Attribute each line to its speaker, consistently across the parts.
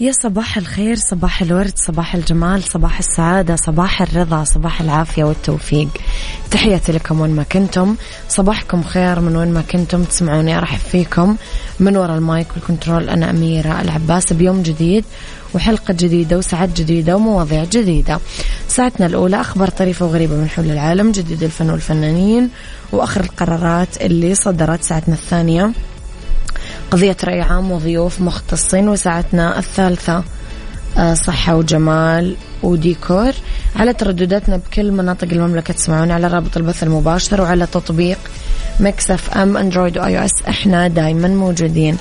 Speaker 1: يا صباح الخير صباح الورد صباح الجمال صباح السعادة صباح الرضا صباح العافية والتوفيق. تحياتي لكم وين ما كنتم. صباحكم خير من وين ما كنتم. تسمعوني أرحب فيكم. من وراء ال mic وال control أنا أميرة العباس. بيوم جديد وحلقة جديدة وساعات جديدة ومواضيع جديدة. ساعتنا الأولى أخبار طريفة وغريبة من حول العالم جديد الفن والفنانين وآخر القرارات اللي صدرت ساعتنا الثانية. قضية رأي عام وضيوف مختصين وساعتنا الثالثة. آه، صحة وجمال وديكور. على تردداتنا بكل مناطق المملكة تسمعون على رابط البث المباشر وعلى تطبيق Mix FM Android و iOS إحنا دايما موجودين.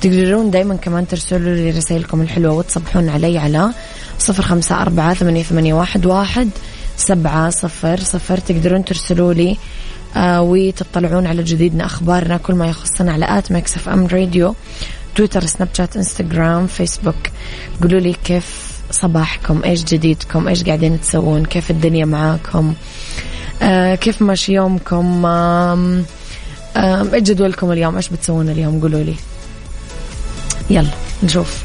Speaker 1: تقدرون دايما كمان ترسلوا لي رسائلكم الحلوة وتصبحون عليّ على صفر خمسة أربعة ثمانية, واحد, سبعة صفر صفر. تقدرون ترسلوا لي وتطلعون على جديدنا أخبارنا كل ما يخصنا على at Mix FM Radio تويتر سناب شات إنستغرام فيسبوك. قولوا لي كيف صباحكم؟ إيش جديدكم؟ إيش قاعدين تسوون؟ كيف الدنيا معاكم؟ آه كيف ماشي يومكم؟ آه آه إيش جدولكم اليوم؟ إيش بتسوون اليوم؟ قولوا لي. يلا نشوف.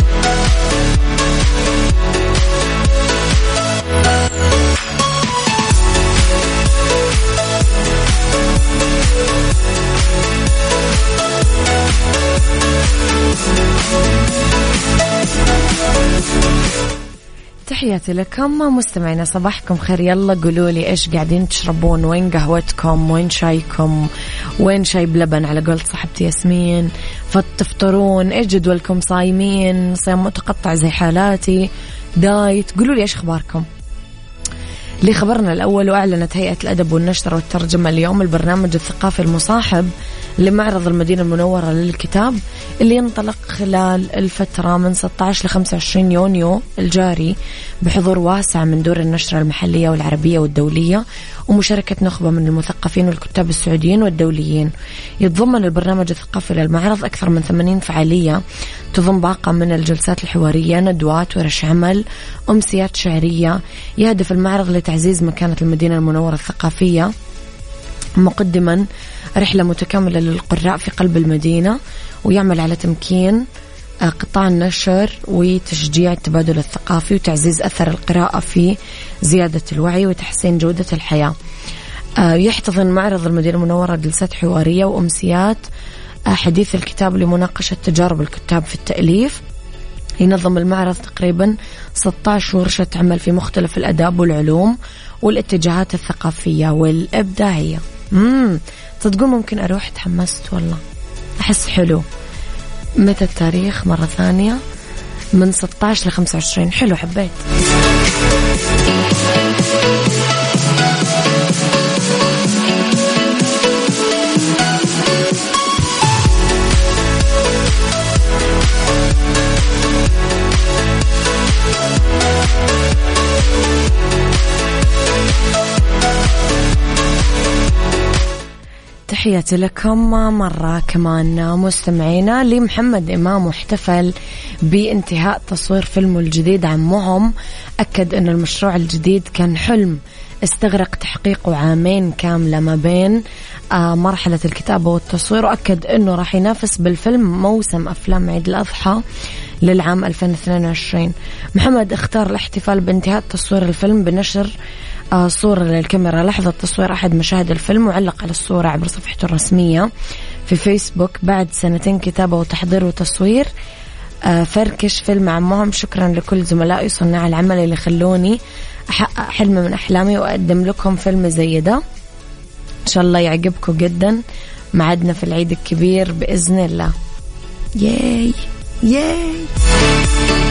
Speaker 1: تحياتي لكم. مستمعينا صباحكم خير. يلا قولوا لي إيش قاعدين تشربون؟ وين قهوتكم؟ وين شايكم؟ وين شاي بلبن على قولة صاحبتي ياسمين؟ فتفطرون إيش جدولكم؟ صايمين؟ صيام متقطع زي حالاتي؟ دايت. قولوا لي إيش أخباركم؟ لخبرنا الأول وأعلنت هيئة الأدب والنشر والترجمة اليوم البرنامج الثقافي المصاحب لمعرض المدينة المنورة للكتاب اللي ينطلق خلال الفترة من 16 ل 25 يونيو الجاري بحضور واسع من دور النشر المحلية والعربية والدولية ومشاركة نخبة من المثقفين والكتاب السعوديين والدوليين. يتضمن البرنامج الثقافي للمعرض أكثر من 80 فعالية تضم باقة من الجلسات الحوارية ندوات ورش عمل أمسيات شعرية. يهدف المعرض لتعزيز مكانة المدينة المنورة الثقافية مقدما رحلة متكاملة للقراء في قلب المدينة ويعمل على تمكين آه، قطاع النشر وتشجيع التبادل الثقافي وتعزيز أثر القراءة في زيادة الوعي وتحسين جودة الحياة. آه، يحتضن معرض المدينة المنورة جلسات حوارية وأمسيات آه، حديث الكتاب لمناقشة تجارب الكتاب في التأليف. ينظم المعرض تقريبا 16 ورشة عمل في مختلف الأداب والعلوم والاتجاهات الثقافية والإبداعية. امم تصدقون ممكن أروح تحمست والله. أحس حلو. متى التاريخ؟ مرة ثانية. من 16 ل 25 حلو حبيت. تحياتي لكم مرة كمان مستمعينا. لمحمد إمام واحتفل بانتهاء تصوير فيلمه الجديد عن معهم أكد أن المشروع الجديد كان حلم استغرق تحقيقه عامين كاملة ما بين آه، مرحلة الكتابة والتصوير. وأكد أنه راح ينافس بالفيلم موسم أفلام عيد الأضحى للعام 2022 محمد اختار الاحتفال بانتهاء تصوير الفيلم بنشر صورة للكاميرا. لحظة تصوير أحد مشاهد الفيلم وعلق على الصورة عبر صفحته الرسمية في فيسبوك. بعد سنتين كتابة وتحضير وتصوير آه، فركش فيلم عمهم. شكرا لكل زملائي صناع العمل اللي خلوني أحقق حلم من أحلامي وأقدم لكم فيلم زي ده. إن شاء الله يعجبكم جدا. معدنا في العيد الكبير بإذن الله. ياي ياي.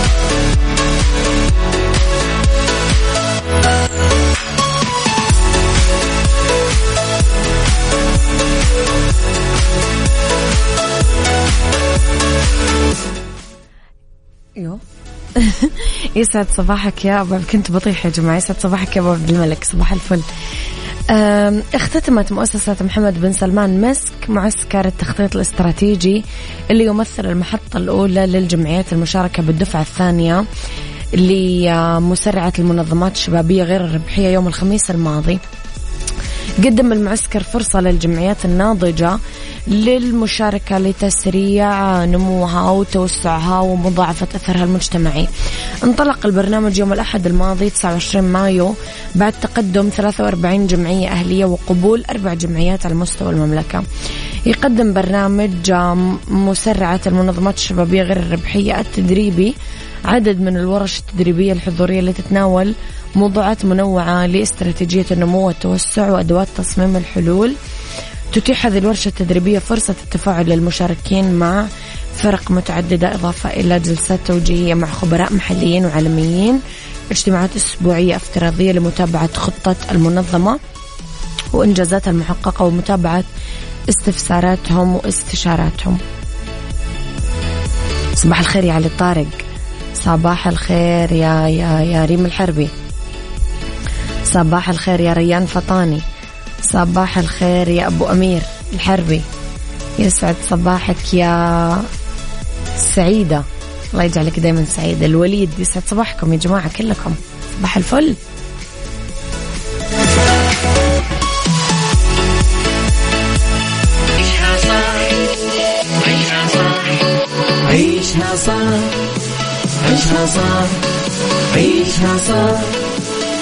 Speaker 1: يسعد صباحك يا ابو كنت بطيح يا جماعة. يسعد صباحك يا ابو عبد الملك. صباح الفل. اختتمت مؤسسة محمد بن سلمان مسك معسكر التخطيط الاستراتيجي اللي يمثل المحطة الأولى للجمعيات المشاركة بالدفعة الثانية لمسرعة المنظمات الشبابية غير الربحية يوم الخميس الماضي. قدم المعسكر فرصة للجمعيات الناضجة للمشاركة لتسريع نموها وتوسعها ومضاعفة أثرها المجتمعي. انطلق البرنامج يوم الأحد الماضي 29 مايو بعد تقدم 43 جمعية أهلية وقبول أربع جمعيات على مستوى المملكة. يقدم برنامج مسرعة المنظمات الشبابية غير الربحية التدريبي. عدد من الورش التدريبية الحضورية اللي تتناول موضوعات منوعة لاستراتيجية النمو والتوسع وأدوات تصميم الحلول. تتيح هذه الورشة التدريبية فرصة التفاعل للمشاركين مع فرق متعددة إضافة إلى جلسات توجيهية مع خبراء محليين وعالميين. اجتماعات أسبوعية افتراضية لمتابعة خطة المنظمة وإنجازاتها المحققة ومتابعة استفساراتهم واستشاراتهم. صباح الخير يا علي طارق. صباح الخير يا يا يا ريم الحربي. صباح الخير يا ريان فطاني. صباح الخير يا أبو أمير الحربي. يسعد صباحك يا سعيدة. الله يجعلك دائما سعيدة. الوليد يسعد صباحكم يا جماعة كلكم. صباح الفل.
Speaker 2: عيشها صح عيشها صح عيشها صح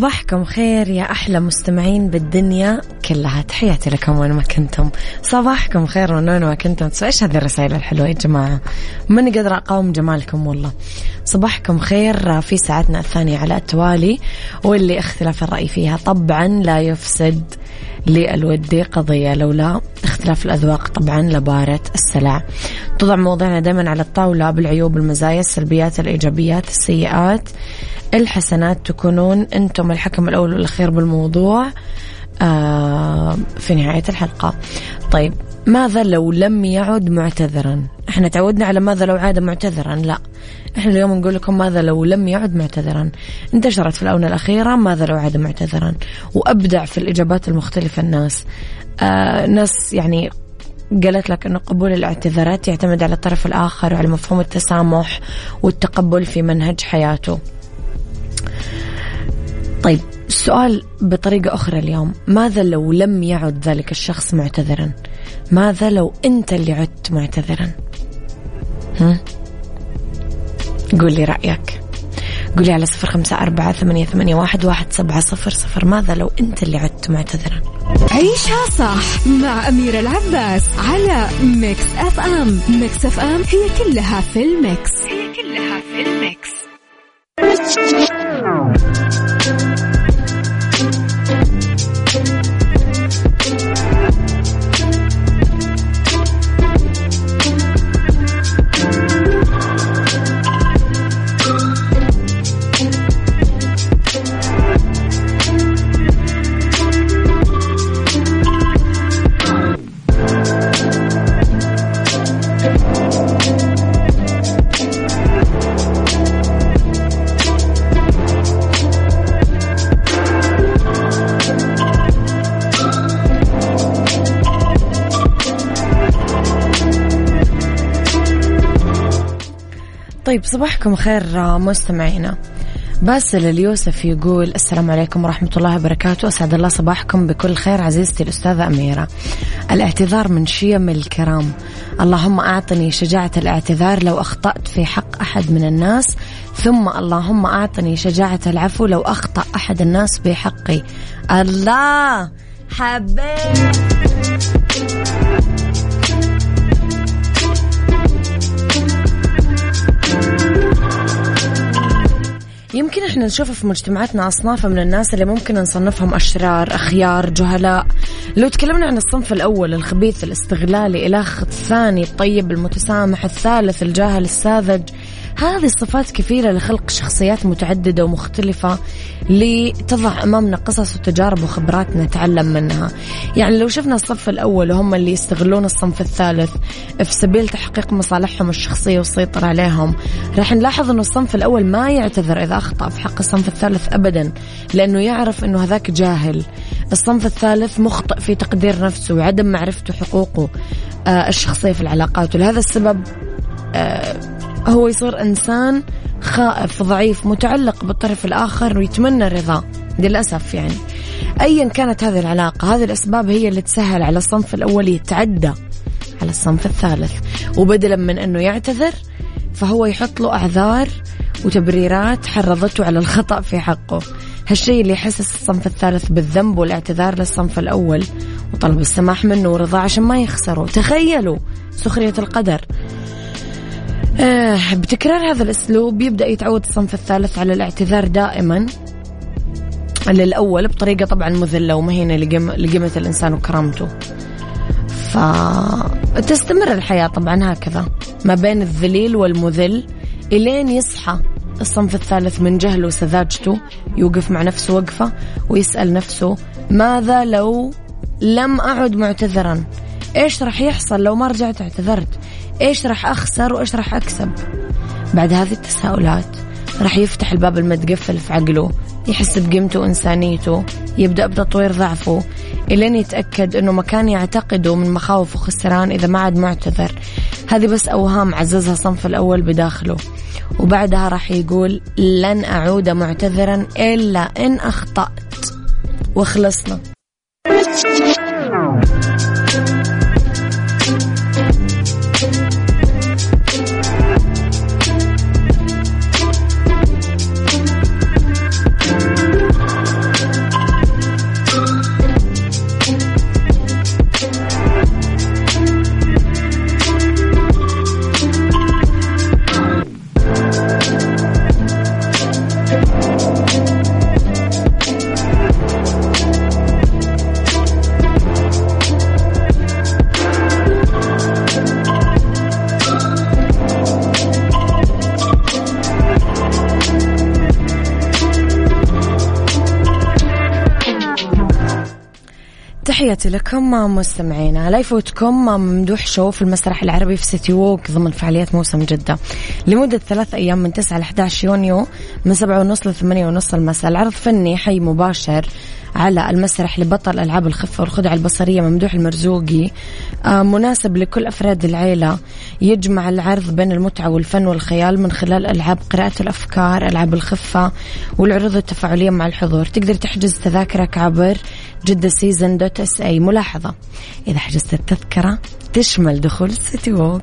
Speaker 1: صباحكم خير يا أحلى مستمعين بالدنيا كلها. تحياتي لكم وين ما كنتم. صباحكم خير من وين ما كنتم. إيش هذه الرسائل الحلوة يا جماعة؟ ماني قادرة أقاوم جمالكم والله. صباحكم خير في ساعتنا الثانية على التوالي واللي اختلاف الرأي فيها طبعا لا يفسد للودي قضية لولا اختلاف الأذواق طبعا لبارة السلع. تضع مواضيعنا دائما على الطاولة بالعيوب المزايا السلبيات الإيجابيات السيئات الحسنات. تكونون أنتم الحكم الأول والأخير بالموضوع آه في نهاية الحلقة. طيب ماذا لو لم يعد معتذرا؟ إحنا تعودنا على ماذا لو عاد معتذرا؟ لا. إحنا اليوم نقول لكم ماذا لو لم يعد معتذرا؟ انتشرت في الآونة الأخيرة ماذا لو عاد معتذرا؟ وأبدع في الإجابات المختلفة الناس. آه ناس يعني قالت لك أنه قبول الاعتذارات يعتمد على الطرف الآخر وعلى مفهوم التسامح والتقبل في منهج حياته. طيب السؤال بطريقة أخرى اليوم. ماذا لو لم يعد ذلك الشخص معتذرا؟ ماذا لو أنت اللي عدت معتذرا؟ هم؟ قول لي رأيك. قولي على صفر خمسة أربعة ثمانية, ثمانية واحد, واحد سبعة صفر صفر. ماذا لو أنت اللي عدت معتذرا؟
Speaker 3: عيشها صح مع أميرة العباس على Mix FM. Mix FM هي كلها في ال mix. هي كلها في ال mix.
Speaker 1: طيب صباحكم خير مستمعينا. باسل اليوسف يقول السلام عليكم ورحمة الله وبركاته. أسعد الله صباحكم بكل خير عزيزتي الأستاذة أميرة. الاعتذار من شيم الكرام. اللهم أعطني شجاعة الاعتذار لو أخطأت في حق أحد من الناس ثم اللهم أعطني شجاعة العفو لو أخطأ أحد الناس بحقي. الله! حبيت. يمكن إحنا نشوف في مجتمعاتنا اصناف من الناس اللي ممكن نصنفهم أشرار، أخيار، جهلاء. لو تكلمنا عن الصنف الأول الخبيث الاستغلالي، الاخ الثاني الطيب المتسامح، الثالث الجاهل الساذج، هذه الصفات كثيرة لخلق شخصيات متعددة ومختلفة لتضع أمامنا قصص وتجارب وخبرات نتعلم منها. يعني لو شفنا الصف الأول وهم اللي يستغلون الصنف الثالث في سبيل تحقيق مصالحهم الشخصية والسيطرة عليهم راح نلاحظ أنه الصنف الأول ما يعتذر إذا أخطأ في حق الصنف الثالث أبدا لأنه يعرف أنه هذاك جاهل. الصنف الثالث مخطئ في تقدير نفسه وعدم معرفته حقوقه آه الشخصية في العلاقات. ولهذا السبب آه هو يصير إنسان خائف ضعيف متعلق بالطرف الآخر ويتمنى رضاه للأسف يعني. أيا كانت هذه العلاقة هذه الأسباب هي اللي تسهل على الصنف الأول يتعدى على الصنف الثالث. وبدلا من أنه يعتذر فهو يحط له أعذار وتبريرات حرضته على الخطأ في حقه. هالشيء اللي يحسس الصنف الثالث بالذنب والاعتذار للصنف الأول وطلب السماح منه ورضاه عشان ما يخسروا. تخيلوا سخرية القدر. آه بتكرار هذا الأسلوب يبدأ يتعود الصنف الثالث على الاعتذار دائما للأول بطريقة طبعا مذلة ومهينة لقيمة الإنسان وكرامته. فتستمر الحياة طبعا هكذا ما بين الذليل والمذل إلين يصحى الصنف الثالث من جهله وسذاجته يوقف مع نفسه وقفة ويسأل نفسه ماذا لو لم أعد معتذرا؟ إيش راح يحصل لو ما رجعت اعتذرت؟ إيش راح أخسر وإيش راح أكسب. بعد هذه التساؤلات راح يفتح الباب المتقفل في عقله يحس بقيمته وإنسانيته يبدأ بتطوير ضعفه إلين يتأكد أنه ما كان يعتقده من مخاوف وخسران إذا ما عاد معتذر. هذه بس أوهام عززها الصنف الأول بداخله وبعدها راح يقول لن أعود معتذرا إلا إن أخطأت. وخلصنا. تحياتي لكم مستمعينا لا يفوتكم ممدوح شو في المسرح العربي في سيتي ووك ضمن فعاليات موسم جدة. لمدة ثلاث أيام من 9 ل 11 يونيو من 7 ونص ل 8 ونص المساء. العرض فني حي مباشر. على المسرح لبطل ألعاب الخفة والخدع البصرية ممدوح المرزوقي. آه مناسب لكل أفراد العيلة يجمع العرض بين المتعة والفن والخيال من خلال ألعاب قراءة الأفكار ألعاب الخفة والعروض التفاعلية مع الحضور. تقدر تحجز تذاكرك عبر جدة سيزن dot SA ملاحظة إذا حجزت التذكرة تشمل دخول سيتي ووك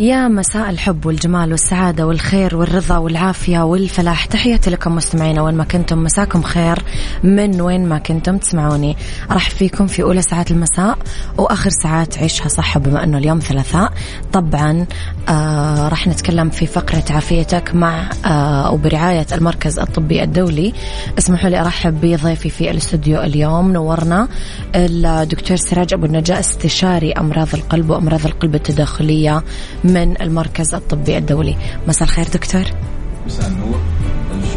Speaker 1: يا مساء الحب والجمال والسعادة والخير والرضا والعافية والفلاح. تحياتي لكم مستمعينا وين ما كنتم مساكم خير من وين ما كنتم تسمعوني. راح فيكم في أولى ساعات المساء وآخر ساعات عيشها صح بما أنه اليوم ثلاثاء. طبعا آه راح نتكلم في فقرة عافيتك مع آه المركز الطبي الدولي. اسمحوا لي أرحب بضيفي في الاستوديو اليوم. نورنا الدكتور سراج أبو النجاة استشاري أمراض القلب وأمراض القلب التداخلية من المركز الطبي الدولي. مساء الخير دكتور.
Speaker 4: مساء النور.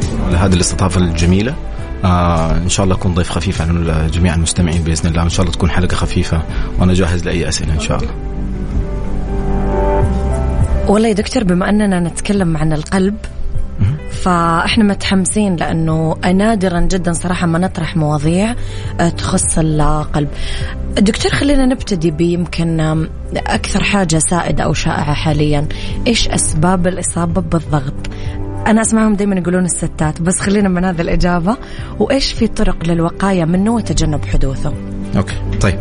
Speaker 4: شكرا على هذه الاستضافة الجميلة. آه إن شاء الله اكون ضيف خفيف على جميع المستمعين بإذن الله. وان شاء الله تكون حلقة خفيفة وأنا جاهز لأي أسئلة إن شاء الله.
Speaker 1: والله يا دكتور بما أننا نتكلم عن القلب فاحنا متحمسين لأنه نادرا جدا صراحة ما نطرح مواضيع آه، تخص القلب. دكتور خلينا نبتدي بيمكن أكثر حاجة سائدة أو شائعة حاليا، إيش أسباب الإصابة بالضغط؟ أنا أسمعهم دائما يقولون الستات بس خلينا من هذه الإجابة وإيش في طرق للوقاية منه وتجنب حدوثه؟
Speaker 4: أوكي طيب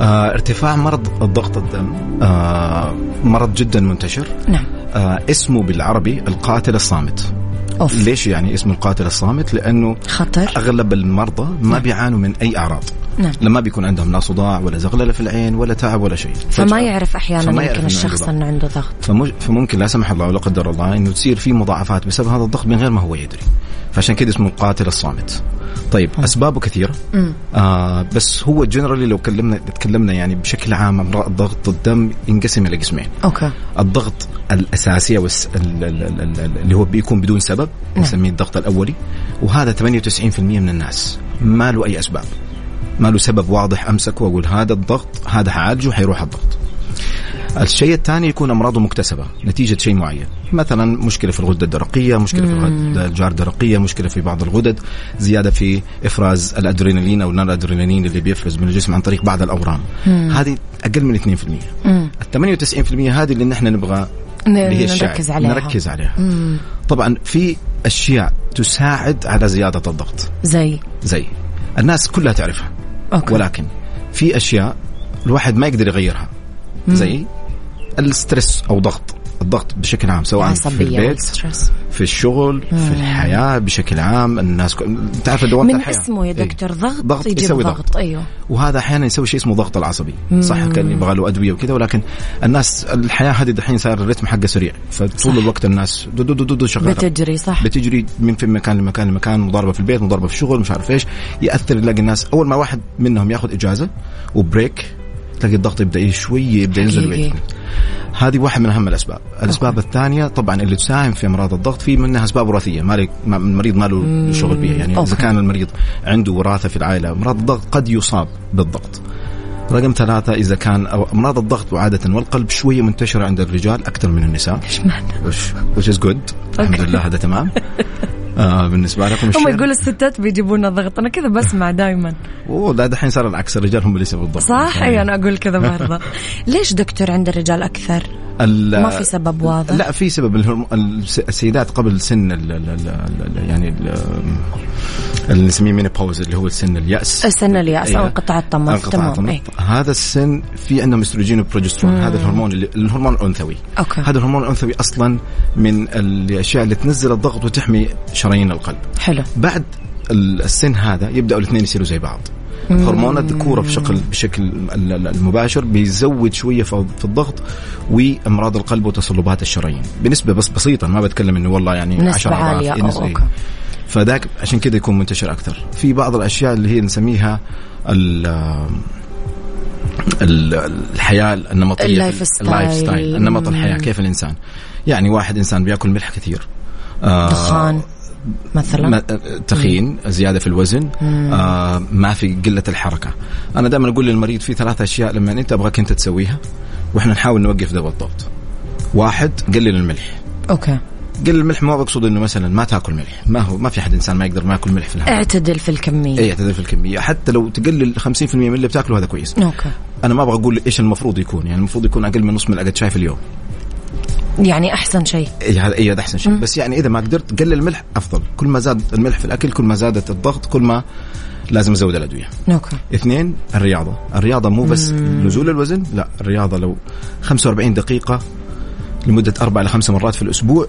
Speaker 4: آه ارتفاع مرض الضغط الدم آه مرض جدا منتشر
Speaker 1: نعم
Speaker 4: آه اسمه بالعربي القاتل الصامت
Speaker 1: أوف.
Speaker 4: ليش يعني اسمه القاتل الصامت لأنه
Speaker 1: خطر
Speaker 4: أغلب المرضى ما
Speaker 1: نعم.
Speaker 4: بيعانوا من أي أعراض
Speaker 1: نعم.
Speaker 4: لما بيكون عندهم لا صداع ولا زغللة في العين ولا تعب ولا شيء.
Speaker 1: فما يعرف أحيانا
Speaker 4: فما
Speaker 1: يمكن
Speaker 4: يعرف
Speaker 1: الشخص
Speaker 4: عنده
Speaker 1: إنه عنده ضغط.
Speaker 4: فمج- فممكن لا سمح الله ولا قدر الله إنه تصير في مضاعفات بسبب هذا الضغط من غير ما هو يدري. فعشان كده اسمه القاتل الصامت. طيب أسبابه
Speaker 1: كثيرة.
Speaker 4: آه بس هو جنرالي لو كلمنا تكلمنا يعني بشكل عام امراض ضغط الدم ينقسم إلى قسمين.
Speaker 1: أوكي.
Speaker 4: الضغط الأساسي أو اللي هو بيكون بدون سبب
Speaker 1: نعم.
Speaker 4: نسميه الضغط الأولي. وهذا 98% من الناس ما له أي أسباب. ما له سبب واضح امسكه وأقول هذا الضغط هذا حعالجه حيروح الضغط. الشيء الثاني يكون أمراضه مكتسبة نتيجة شيء معين. مثلا مشكلة في الغدة الدرقية مشكلة في الغده الجار الدرقية مشكلة في بعض الغدد زيادة في إفراز الأدرينالين أو الادرينالين اللي بيفرز من الجسم عن طريق بعض الأورام. هذه أقل من 2%
Speaker 1: مم.
Speaker 4: ال 98% هذه اللي نحن نبغى اللي هي.
Speaker 1: نركز عليها.
Speaker 4: نركز عليها.
Speaker 1: مم.
Speaker 4: طبعا في أشياء تساعد على زيادة الضغط.
Speaker 1: زي؟
Speaker 4: زي. الناس كلها تعرفها.
Speaker 1: okay.
Speaker 4: ولكن في أشياء الواحد ما يقدر يغيرها. زي ال stress أو ضغط. الضغط بشكل عام سواء في
Speaker 1: العصبيه
Speaker 4: البيت في الشغل في الحياة بشكل عام الناس ك... تعرف دوامه
Speaker 1: من
Speaker 4: الحياة.
Speaker 1: اسمه يا
Speaker 4: إيه.
Speaker 1: دكتور ضغط,
Speaker 4: ضغط
Speaker 1: يجيب
Speaker 4: يسوي
Speaker 1: ضغط.
Speaker 4: ضغط.
Speaker 1: أيوه.
Speaker 4: وهذا أحيانا يسوي شيء اسمه ضغط العصبي. صح كان يبغى له أدوية وكذا ولكن الناس الحياة هذه دحين صار ال rhythm حقه سريع. فطول الوقت الناس دو دو دو دو, دو شغالة.
Speaker 1: بتجري صح.
Speaker 4: بتجري من في مكان لمكان لمكان مضاربة في البيت مضاربة في الشغل مش عارف إيش. يأثر يلاقي الناس أول ما واحد منهم ياخذ إجازة و break تلاقي الضغط يبدأ شوي يبدأ ينزل. ويعلى. هذه واحد من اهم الاسباب، الأسباب الثانية طبعا اللي تساهم في أمراض الضغط في منها أسباب وراثية ما لك- ما- المريض ما له شغل بها يعني إذا
Speaker 1: okay.
Speaker 4: كان المريض عنده وراثة في العائلة أمراض الضغط قد يصاب بالضغط. رقم ثلاثة إذا كان أمراض الضغط وعادة والقلب شوية منتشرة عند الرجال أكثر من النساء
Speaker 1: إيش معنى؟
Speaker 4: which is good الحمد لله هذا تمام آه بالنسبة لكم
Speaker 1: هم يقولوا الستات بيجيبونا ضغط. أنا كذا بسمع دائما
Speaker 4: أوه لا دحين صار العكس الرجال هم اللي يسووا الضغط.
Speaker 1: صح اي أنا أقول كذا برضه. ليش دكتور عند الرجال
Speaker 4: أكثر؟
Speaker 1: ما في سبب واضح؟
Speaker 4: لا في سبب. السيدات قبل سن ال... ال... ال... ال... يعني ال... اللي نسميه menopause اللي هو سن اليأس.
Speaker 1: سن اليأس
Speaker 4: أو.
Speaker 1: انقطاع الطمث
Speaker 4: انقطاع
Speaker 1: تمام.
Speaker 4: الطمث.
Speaker 1: اي
Speaker 4: هذا السن في عندهم استروجين وبروجسترون هذا الهرمون اللي... الهرمون الأنثوي.
Speaker 1: okay.
Speaker 4: هذا الهرمون الأنثوي أصلا من الأشياء اللي تنزل الضغط وتحمي شرايين القلب.
Speaker 1: حلو.
Speaker 4: بعد ال- السن هذا يبداوا الاثنين يصيروا زي بعض. هرمون الذكوره بشكل بشكل ال- ال- المباشر بيزود شوية في الضغط وامراض القلب وتصلبات الشرايين بنسبة بس بسيطة ما بتكلم إنه والله يعني
Speaker 1: نسبة
Speaker 4: 10 أضعاف.
Speaker 1: عالية
Speaker 4: إيه،
Speaker 1: أو
Speaker 4: نسبة إيه.
Speaker 1: okay.
Speaker 4: فذاك عشان كذا يكون منتشر أكثر في بعض الأشياء اللي هي نسميها ال- ال-
Speaker 1: الحياة النمطية
Speaker 4: ال lifestyle. النمط
Speaker 1: الحياة.
Speaker 4: كيف الإنسان يعني واحد إنسان بيأكل ملح كثير آه،
Speaker 1: دخان مثلا؟
Speaker 4: تخين زيادة في الوزن آه ما في قلة الحركة. أنا دائما أقول للمريض في ثلاث أشياء لما أنت أبغاك أنت تسويها وإحنا نحاول نوقف دواء الضغط. واحد قلل الملح.
Speaker 1: okay.
Speaker 4: قلل الملح ما بقصد إنه مثلا ما تاكل ملح. ما هو ما في حد إنسان ما يقدر ما ياكل ملح في الهواء.
Speaker 1: اعتدل في الكمية.
Speaker 4: اي اعتدل في الكمية. حتى لو تقلل 50% من اللي بتاكله هذا كويس.
Speaker 1: okay.
Speaker 4: أنا ما أبغى أقول إيش المفروض يكون. يعني المفروض يكون أقل من نص ملعقة شاي في اليوم.
Speaker 1: يعني أحسن شيء.
Speaker 4: اي هذا اي هذا أحسن شيء. بس يعني إذا ما قدرت قلل الملح أفضل. كل ما زاد الملح في الأكل كل ما زادت الضغط كل ما لازم أزود الأدوية.
Speaker 1: okay.
Speaker 4: اثنين الرياضة. الرياضة مو بس نزول الوزن لا الرياضة لو 45 دقيقة لمدة أربع إلى خمس مرات في الأسبوع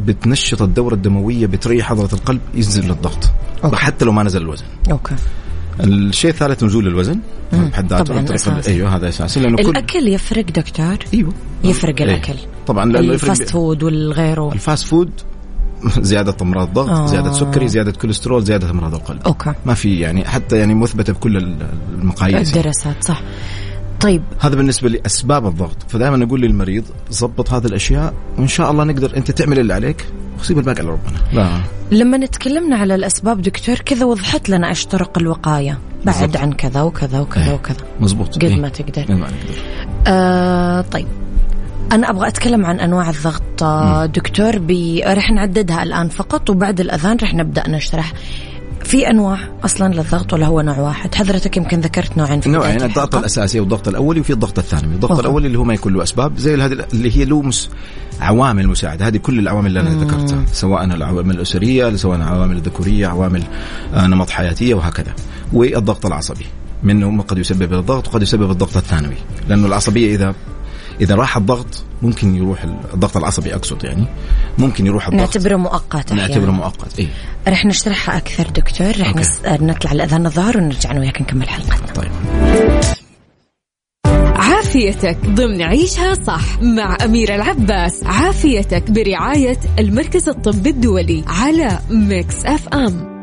Speaker 4: بتنشط الدورة الدموية بتريح عضله القلب ينزل الضغط.
Speaker 1: okay.
Speaker 4: حتى لو ما نزل الوزن.
Speaker 1: okay.
Speaker 4: الشيء الثالث نزول الوزن. بحد ذاته. أيوه هذا أساسي لأنه كل
Speaker 1: الاكل يفرق دكتور؟
Speaker 4: أيوه.
Speaker 1: يفرق
Speaker 4: إيه.
Speaker 1: الأكل.
Speaker 4: طبعا لأنه ال
Speaker 1: fast food والغيره.
Speaker 4: الفاست فود زيادة امراض ضغط
Speaker 1: آه.
Speaker 4: زيادة سكري زيادة كوليسترول زيادة امراض القلب.
Speaker 1: okay.
Speaker 4: ما في يعني حتى يعني مثبتة بكل ال- المقاييس.
Speaker 1: الدراسات صح. طيب.
Speaker 4: هذا بالنسبة لأسباب الضغط. فدائما أقول للمريض ضبط هذه الأشياء وإن شاء الله نقدر أنت تعمل اللي عليك وسيب الباقي لربنا. لا.
Speaker 1: لما تكلمنا على الأسباب دكتور كذا وضحت لنا إيش طرق الوقاية. بعد. عن كذا وكذا وكذا
Speaker 4: إيه.
Speaker 1: وكذا.
Speaker 4: مزبوط.
Speaker 1: قد
Speaker 4: إيه.
Speaker 1: ما تقدر.
Speaker 4: قد ما نقدر.
Speaker 1: آه طيب. أنا أبغى أتكلم عن أنواع الضغط. آه، دكتور بي... رح نعددها الآن فقط وبعد الأذان رح نبدأ نشرح. في أنواع أصلا للضغط ولا هو نوع واحد؟ حضرتك يمكن ذكرت نوعين في
Speaker 4: نوعين
Speaker 1: بداية
Speaker 4: الضغط. الأساسي والضغط الاولي وفي الضغط الثانوي، الضغط. الاولي اللي هو ما يكون له أسباب زي هذه اللي هي له مس... عوامل مساعدة، هذه كل العوامل اللي أنا ذكرتها، سواء العوامل الأسرية، سواء العوامل الذكورية، عوامل آه، نمط حياتية وهكذا. والضغط العصبي منه قد يسبب الضغط وقد يسبب الضغط الثانوي، لأنه العصبية إذا إذا راح الضغط ممكن يروح الضغط العصبي أقصد يعني. ممكن يروح الضغط.
Speaker 1: نعتبره مؤقت
Speaker 4: نعتبره مؤقت اي
Speaker 1: رح نشرحها أكثر دكتور. رح
Speaker 4: okay.
Speaker 1: نس... نطلع الأذان الظهر ونرجع أنا وياك نكمل حلقتنا.
Speaker 4: طيب.
Speaker 3: عافيتك ضمن عيشها صح مع أميرة العباس. عافيتك برعاية المركز الطبي الدولي على ميكس FM.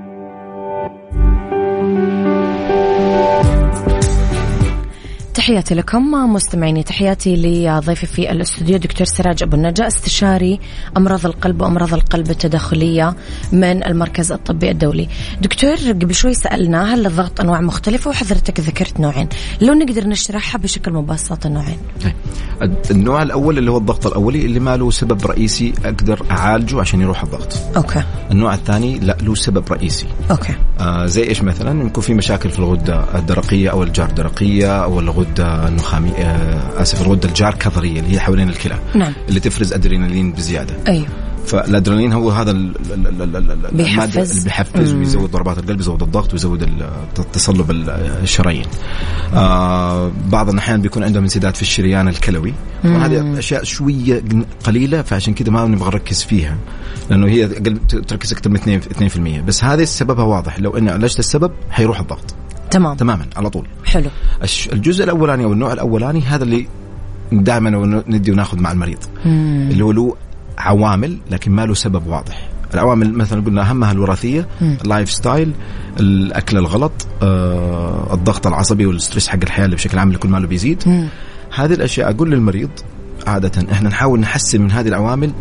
Speaker 1: تحياتي لكم مستمعيني تحياتي لضيفي في الاستوديو دكتور سراج أبو النجا استشاري أمراض القلب وأمراض القلب التداخلية من المركز الطبي الدولي. دكتور قبل شوي سألنا هل الضغط أنواع مختلفة وحضرتك ذكرت نوعين، لو نقدر نشرحها بشكل مبسط النوعين.
Speaker 4: طيب. النوع الأول اللي هو الضغط الأولي اللي ما له سبب رئيسي أقدر أعالجه عشان يروح الضغط.
Speaker 1: okay
Speaker 4: النوع الثاني لا له سبب رئيسي
Speaker 1: okay
Speaker 4: آه زي إيش مثلا يكون في مشاكل في الغدة الدرقية أو الجار الدرقية أو الغدة النخاميه آه آسف الغده الجار كظرية اللي هي حوالين الكلى.
Speaker 1: نعم.
Speaker 4: اللي تفرز أدرينالين بزيادة.
Speaker 1: أيوه
Speaker 4: فالأدرينالين هو هذا
Speaker 1: بيحفز.
Speaker 4: اللي بيحفز. ويزود ضربات القلب يزود الضغط ويزود تصلب ال- الشرايين. آه بعض الأحيان بيكون عندهم انسداد في الشريان الكلوي. وهذه أشياء شوية قليلة فعشان كذا ما نبغى نركز فيها. لأنه هي تركز أكثر من 2 2% بس هذه سببها واضح. لو اني عالجت السبب حيروح الضغط.
Speaker 1: تمام
Speaker 4: تماما على طول
Speaker 1: حلو
Speaker 4: الجزء الأولاني أو النوع الأولاني هذا اللي دائما ندي وناخذ مع المريض
Speaker 1: مم.
Speaker 4: اللي هو له عوامل لكن ما له سبب واضح العوامل مثلا قلنا أهمها
Speaker 1: الوراثية.
Speaker 4: ال lifestyle الأكل الغلط آه، الضغط العصبي وال stress حق الحياة اللي بشكل عام اللي كل ماله بيزيد
Speaker 1: مم.
Speaker 4: هذه الأشياء أقول للمريض عادة إحنا نحاول نحسن من هذه العوامل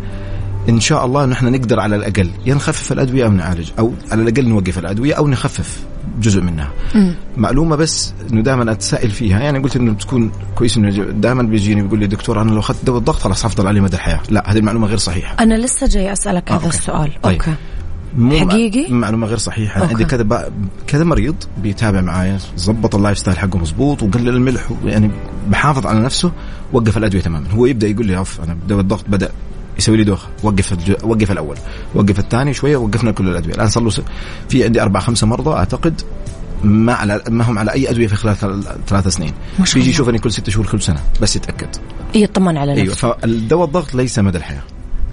Speaker 4: إن شاء الله نحن نقدر على الأقل يا نخفف الأدوية أو نعالج أو على الأقل نوقف الأدوية أو نخفف جزء منها
Speaker 1: مم.
Speaker 4: معلومة بس إنه دائما اتسائل فيها يعني قلت إنه بتكون كويس إنه دائما بيجيني بيقول لي دكتور أنا لو أخذت دواء الضغط خلاص حفضل عليه مدى الحياة لا هذه المعلومة غير صحيحة
Speaker 1: أنا لسه جاي أسألك
Speaker 4: آه،
Speaker 1: هذا
Speaker 4: okay.
Speaker 1: السؤال
Speaker 4: طيب.
Speaker 1: okay
Speaker 4: مو
Speaker 1: حقيقي؟
Speaker 4: معلومة غير صحيحة أنا
Speaker 1: okay.
Speaker 4: عندي كذا ب- كذا مريض بيتابع معايا ظبط ال lifestyle حقه مظبوط وقلل الملح يعني بحافظ على نفسه وقف الأدوية تماما هو يبدأ يقول لي أوف أنا دواء الضغط بدأ يسوي لي دوخة. وقف. وقف الأول. وقف الثاني شوية وقفنا كل الأدوية. الآن صار له. في عندي أربع خمسة مرضى أعتقد ما على ما هم على أي أدوية في خلال ثل- ثلاث سنين.
Speaker 1: الله.
Speaker 4: يشوفني كل ست شهور كل سنة. بس يتأكد.
Speaker 1: يطمن على
Speaker 4: أيوه
Speaker 1: نفسه.
Speaker 4: فالدواء الضغط ليس مدى الحياة.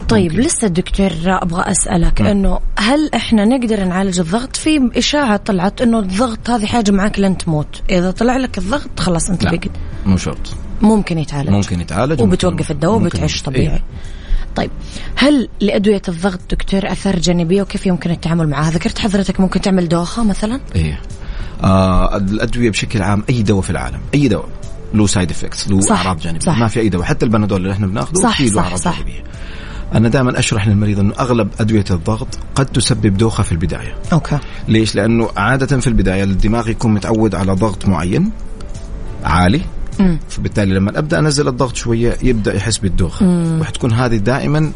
Speaker 1: طيب
Speaker 4: ممكن.
Speaker 1: لسه دكتور أبغى أسألك إنه هل إحنا نقدر نعالج الضغط؟ في إشاعة طلعت إنه الضغط هذه حاجة معك لين تموت. إذا طلع لك الضغط خلاص أنت
Speaker 4: لا
Speaker 1: بقد
Speaker 4: مو شرط.
Speaker 1: ممكن يتعالج.
Speaker 4: ممكن يتعالج
Speaker 1: وبتوقف الدواء وبتعيش. طبيعي.
Speaker 4: إيه.
Speaker 1: طيب هل لأدوية الضغط دكتور أثار جانبية وكيف يمكن التعامل معها؟ ذكرت حضرتك ممكن تعمل دوخة مثلا؟
Speaker 4: إيه. آه الأدوية بشكل عام أي دواء في العالم أي دواء. له side effects له أعراض جانبية.
Speaker 1: صح.
Speaker 4: ما في أي دواء. حتى البنادول اللي إحنا بناخذه
Speaker 1: صح،
Speaker 4: في له
Speaker 1: أعراض.
Speaker 4: جانبية. أنا دائما أشرح للمريض إنه أغلب أدوية الضغط قد تسبب دوخة في البداية.
Speaker 1: okay.
Speaker 4: ليش؟ لأنه عادة في البداية الدماغ يكون متعود على ضغط معين عالي
Speaker 1: مم.
Speaker 4: فبالتالي لما أبدأ أنزل الضغط شوية يبدأ يحس بالدوخة وحتكون هذه دائما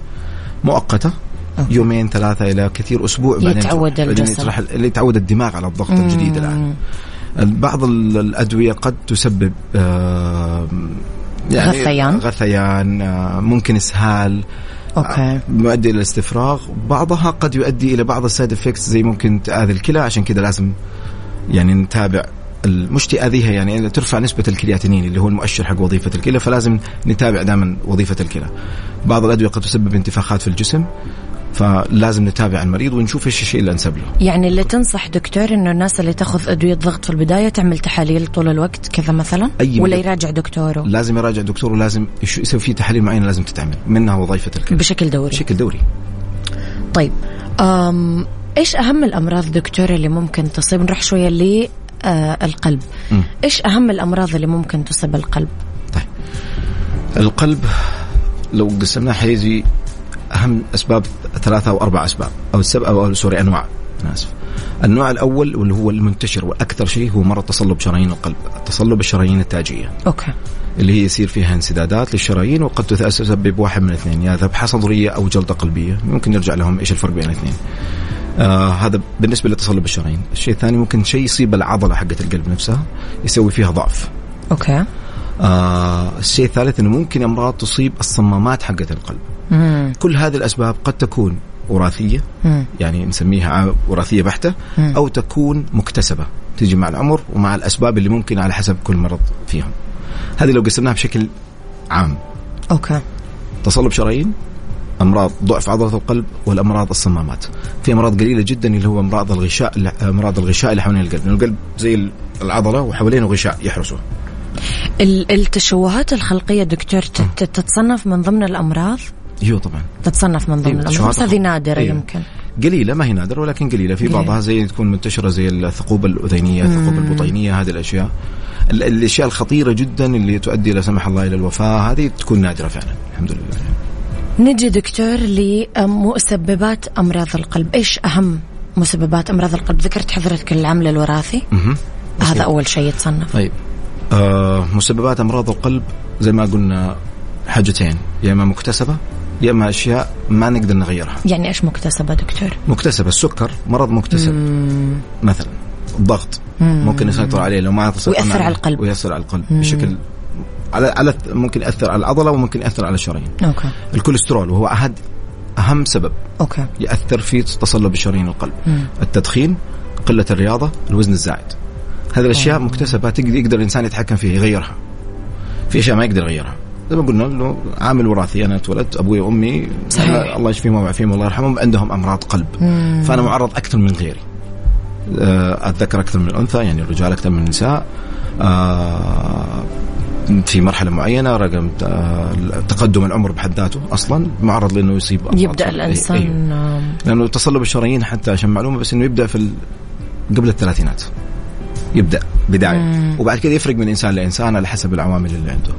Speaker 4: مؤقتة
Speaker 1: okay.
Speaker 4: يومين ثلاثة إلى كثير أسبوع بعدين
Speaker 1: يتعود. الجسم.
Speaker 4: اللي يتعود الدماغ على الضغط الجديد الآن بعض ال- الأدوية قد تسبب آه، يعني
Speaker 1: غثيان.
Speaker 4: غثيان آه، ممكن إسهال
Speaker 1: okay
Speaker 4: آه، يؤدي إلى الاستفراغ بعضها قد يؤدي إلى بعض ال side effects زي ممكن تآذي الكلى عشان كذا لازم يعني نتابع مش تآذيها يعني ترفع نسبة الكرياتينين اللي هو المؤشر حق وظيفة الكلى فلازم نتابع دائما وظيفة الكلى. بعض الأدوية قد تسبب انتفاخات في الجسم فلازم نتابع المريض ونشوف إيش الشيء اللي أنسب له.
Speaker 1: يعني اللي تنصح دكتور إنه الناس اللي تأخذ أدوية ضغط في البداية تعمل تحاليل طول الوقت كذا مثلا؟
Speaker 4: أي
Speaker 1: ولا. يراجع دكتوره؟
Speaker 4: لازم يراجع دكتور ولازم يسوي في تحاليل معينة لازم تتعمل. منها وظيفة الكلى.
Speaker 1: بشكل دوري.
Speaker 4: بشكل دوري.
Speaker 1: طيب أم إيش أهم الأمراض دكتور اللي ممكن تصيب؟ نروح شوية القلب.
Speaker 4: مم.
Speaker 1: إيش أهم الأمراض اللي ممكن تصيب القلب؟
Speaker 4: طيب. القلب لو قسمناه حيجي أهم أسباب ثلاثة أو أربع أسباب أو السبب أو sorry أنواع. أنا اسف النوع الأول واللي هو المنتشر وأكثر شيء هو مرض تصلب شرايين القلب تصلب الشرايين التاجية.
Speaker 1: okay.
Speaker 4: اللي هي يصير فيها انسدادات للشرايين وقد تسبب واحد من الاثنين يا ذبحه صدريه أو جلطة قلبية ممكن نرجع لهم إيش الفرق بين الاثنين. آه هذا بالنسبة لتصلب الشرايين. الشيء الثاني ممكن شيء يصيب العضلة حقت القلب نفسها يسوي فيها ضعف.
Speaker 1: okay.
Speaker 4: آه الشيء الثالث إنه ممكن أمراض تصيب الصمامات حقت القلب.
Speaker 1: مم.
Speaker 4: كل هذه الأسباب قد تكون وراثية
Speaker 1: مم.
Speaker 4: يعني نسميها وراثية بحتة
Speaker 1: مم.
Speaker 4: أو تكون مكتسبة. تيجي مع العمر ومع الأسباب اللي ممكن على حسب كل مرض فيهم. هذه لو قسمناها بشكل عام.
Speaker 1: okay.
Speaker 4: تصلب شرايين أمراض ضعف عضلة القلب والأمراض الصمامات. في أمراض قليلة جدا اللي هو أمراض الغشاء أمراض الغشاء اللي حوالين القلب. القلب زي العضلة وحوالينه غشاء يحرسه.
Speaker 1: ال- التشوهات الخلقية دكتور تت- تتصنف من ضمن الأمراض؟
Speaker 4: إيوه طبعا.
Speaker 1: تتصنف من ضمن
Speaker 4: أيوة، الأمراض.
Speaker 1: بس هذه. نادرة
Speaker 4: أيوة.
Speaker 1: يمكن.
Speaker 4: قليلة ما هي نادرة ولكن قليلة. في
Speaker 1: قليلة.
Speaker 4: بعضها زي تكون منتشرة زي الثقوبه الأذينية الثقوبه البطينية هذه الأشياء. ال- الأشياء الخطيرة جدا اللي تؤدي لا سمح الله إلى الوفاة هذه تكون نادرة فعلا. الحمد لله.
Speaker 1: نجي دكتور لمسببات أمراض القلب. إيش أهم مسببات أمراض القلب؟ ذكرت حضرتك العمل الوراثي.
Speaker 4: مهم.
Speaker 1: هذا أول شيء يتصنف.
Speaker 4: طيب. آه مسببات أمراض القلب زي ما قلنا حاجتين يا إما مكتسبة يا إما أشياء ما نقدر نغيرها.
Speaker 1: يعني إيش مكتسبة دكتور؟
Speaker 4: مكتسبة السكر مرض مكتسب. مثلا الضغط. ممكن يسيطر عليه لو ما
Speaker 1: ويأثر على القلب.
Speaker 4: ويأثر على القلب بشكل على على ممكن يأثر على العضلة وممكن يأثر على الشرايين
Speaker 1: okay.
Speaker 4: الكوليسترول وهو أحد أهم سبب
Speaker 1: okay.
Speaker 4: يأثر في تصلب الشرايين القلب. التدخين قلة الرياضة الوزن الزائد هذه الأشياء مكتسبة تقدر يقدر الإنسان يتحكم فيها يغيرها. في أشياء ما يقدر يغيرها. زي ما قلنا إنه عامل وراثي أنا اتولدت أبوي وامي
Speaker 1: صحيح.
Speaker 4: الله يشفيهم ويعافيهم الله يرحمهم عندهم أمراض قلب. فأنا معرض أكثر من غيري. آه، الذكر أكثر من الأنثى يعني الرجال أكثر من النساء. آه، في مرحلة معينة رقم آه، تقدم العمر بحد ذاته أصلا معرض لأنه يصيب يبدأ. أي- أيوه.
Speaker 1: الانسان آم،
Speaker 4: لأنه تصلب الشرايين حتى عشان معلومة بس إنه يبدأ في. قبل الثلاثينات. يبدأ بداية. وبعد كده يفرق من إنسان لإنسان على حسب العوامل اللي عنده.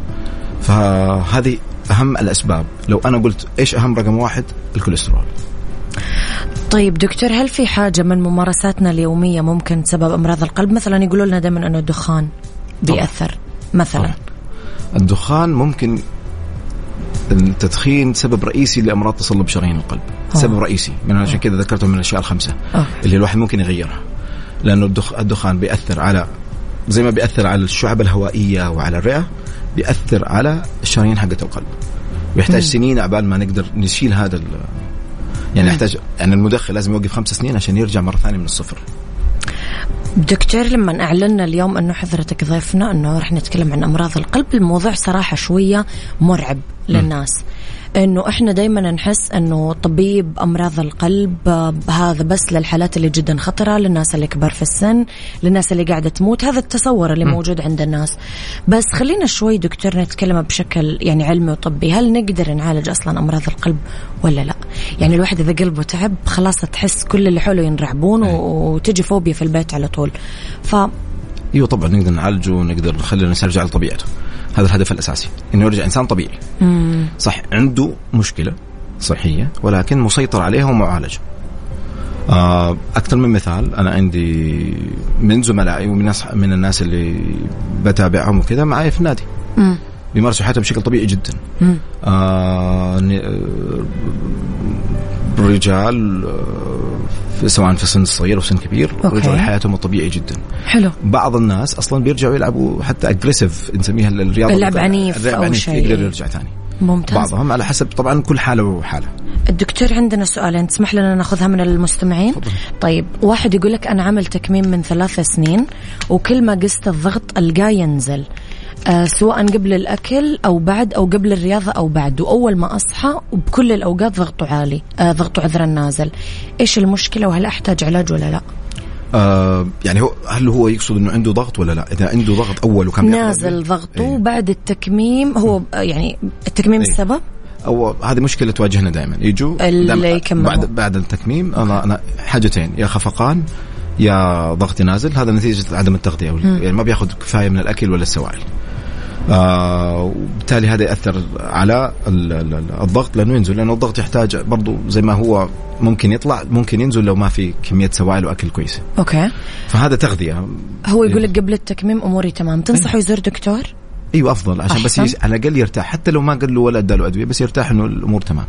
Speaker 4: فهذه أهم الأسباب. لو أنا قلت إيش أهم رقم واحد؟ الكوليسترول.
Speaker 1: طيب دكتور هل في حاجة من ممارساتنا اليومية ممكن تسبب أمراض القلب؟ مثلا يقولوا لنا دائما أنه الدخان بيأثر مثلا.
Speaker 4: طبعاً. الدخان ممكن التدخين سبب رئيسي لأمراض تصلب شرايين القلب.
Speaker 1: آه.
Speaker 4: سبب رئيسي. من عشان كذا ذكرته من الأشياء الخمسة.
Speaker 1: okay.
Speaker 4: اللي الواحد ممكن يغيرها. لأنه الدخ... الدخان بيأثر على زي ما بيأثر على الشعب الهوائية وعلى الرئة بيأثر على الشرايين حقت القلب. ويحتاج سنين عبال ما نقدر نشيل هذا. يعني يحتاج يعني المدخن لازم يوقف خمس سنين عشان يرجع مرة ثانية من الصفر.
Speaker 1: دكتور لما اعلنا اليوم أنه حضرتك ضيفنا أنه رح نتكلم عن أمراض القلب الموضوع صراحة شوية مرعب. للناس. إنه إحنا دائما نحس إنه طبيب أمراض القلب آه، هذا بس للحالات اللي جدا خطرة للناس اللي كبر في السن للناس اللي قاعدة تموت هذا التصور اللي م. موجود عند الناس. بس خلينا شوي دكتور نتكلم بشكل يعني علمي وطبي. هل نقدر نعالج أصلا أمراض القلب ولا لا؟ يعني الواحد إذا قلبه تعب خلاص تحس كل اللي حوله ينرعبون وتجي فوبيا في البيت على طول. ف
Speaker 4: أيوه طبعا نقدر نعالجه ونقدر نخلي الانسان يرجع لطبيعته. هذا الهدف الأساسي إنه يرجع إنسان طبيعي. مم. صح عنده مشكلة صحية ولكن مسيطر عليها ومعالجة. آه، أكثر من مثال أنا عندي من زملائي ومن من الناس اللي بتابعهم وكذا معي في النادي. بيمارسوا حياتهم بشكل طبيعي جدا. آه رجال آه سواء في سن صغير أو سن كبير رجعوا لحياتهم الطبيعي جدا.
Speaker 1: حلو.
Speaker 4: بعض الناس أصلا بيرجعوا يلعبوا حتى اجريسيف نسميها الرياضة
Speaker 1: اللعب عنيف
Speaker 4: اللعب عنيف يقدر يرجع ثاني.
Speaker 1: ممتاز.
Speaker 4: بعضهم على حسب طبعا كل حالة وحالة.
Speaker 1: الدكتور عندنا سؤالين تسمح لنا ناخذها من المستمعين؟ فضل. طيب واحد يقول لك أنا عمل تكميم من ثلاث سنين وكل ما قست الضغط ألقاه ينزل. سواء قبل الأكل أو بعد أو قبل الرياضة أو بعد. وأول ما أصحى وبكل الأوقات ضغطه عالي آه ضغطه عذرا نازل إيش المشكلة وهل أحتاج علاج ولا لا؟
Speaker 4: آه يعني هو هل هو يقصد إنه عنده ضغط ولا لا؟ إذا عنده ضغط أول وكان
Speaker 1: نازل ضغطه إيه؟ بعد التكميم هو يعني التكميم إيه؟ السبب؟
Speaker 4: أو هذه مشكلة تواجهنا دائما. يجوا
Speaker 1: اللي يكملوا.
Speaker 4: بعد بعد التكميم أنا أنا حاجتين يا خفقان يا ضغطي نازل. هذا نتيجة عدم التغذية يعني ما بياخذ كفاية من الأكل ولا السوائل. آه وبالتالي هذا يأثر على الضغط لأنه ينزل لأنه الضغط يحتاج برضه زي ما هو ممكن يطلع ممكن ينزل لو ما في كمية سوائل وأكل كويسة.
Speaker 1: أوكي.
Speaker 4: فهذا تغذية.
Speaker 1: هو يقول لك قبل التكميم أموري تمام، تنصحه يزور دكتور؟
Speaker 4: أيوه افضل عشان أحسن. بس على الأقل يرتاح حتى لو ما قال له ولا ادى له أدوية بس يرتاح إنه الأمور تمام.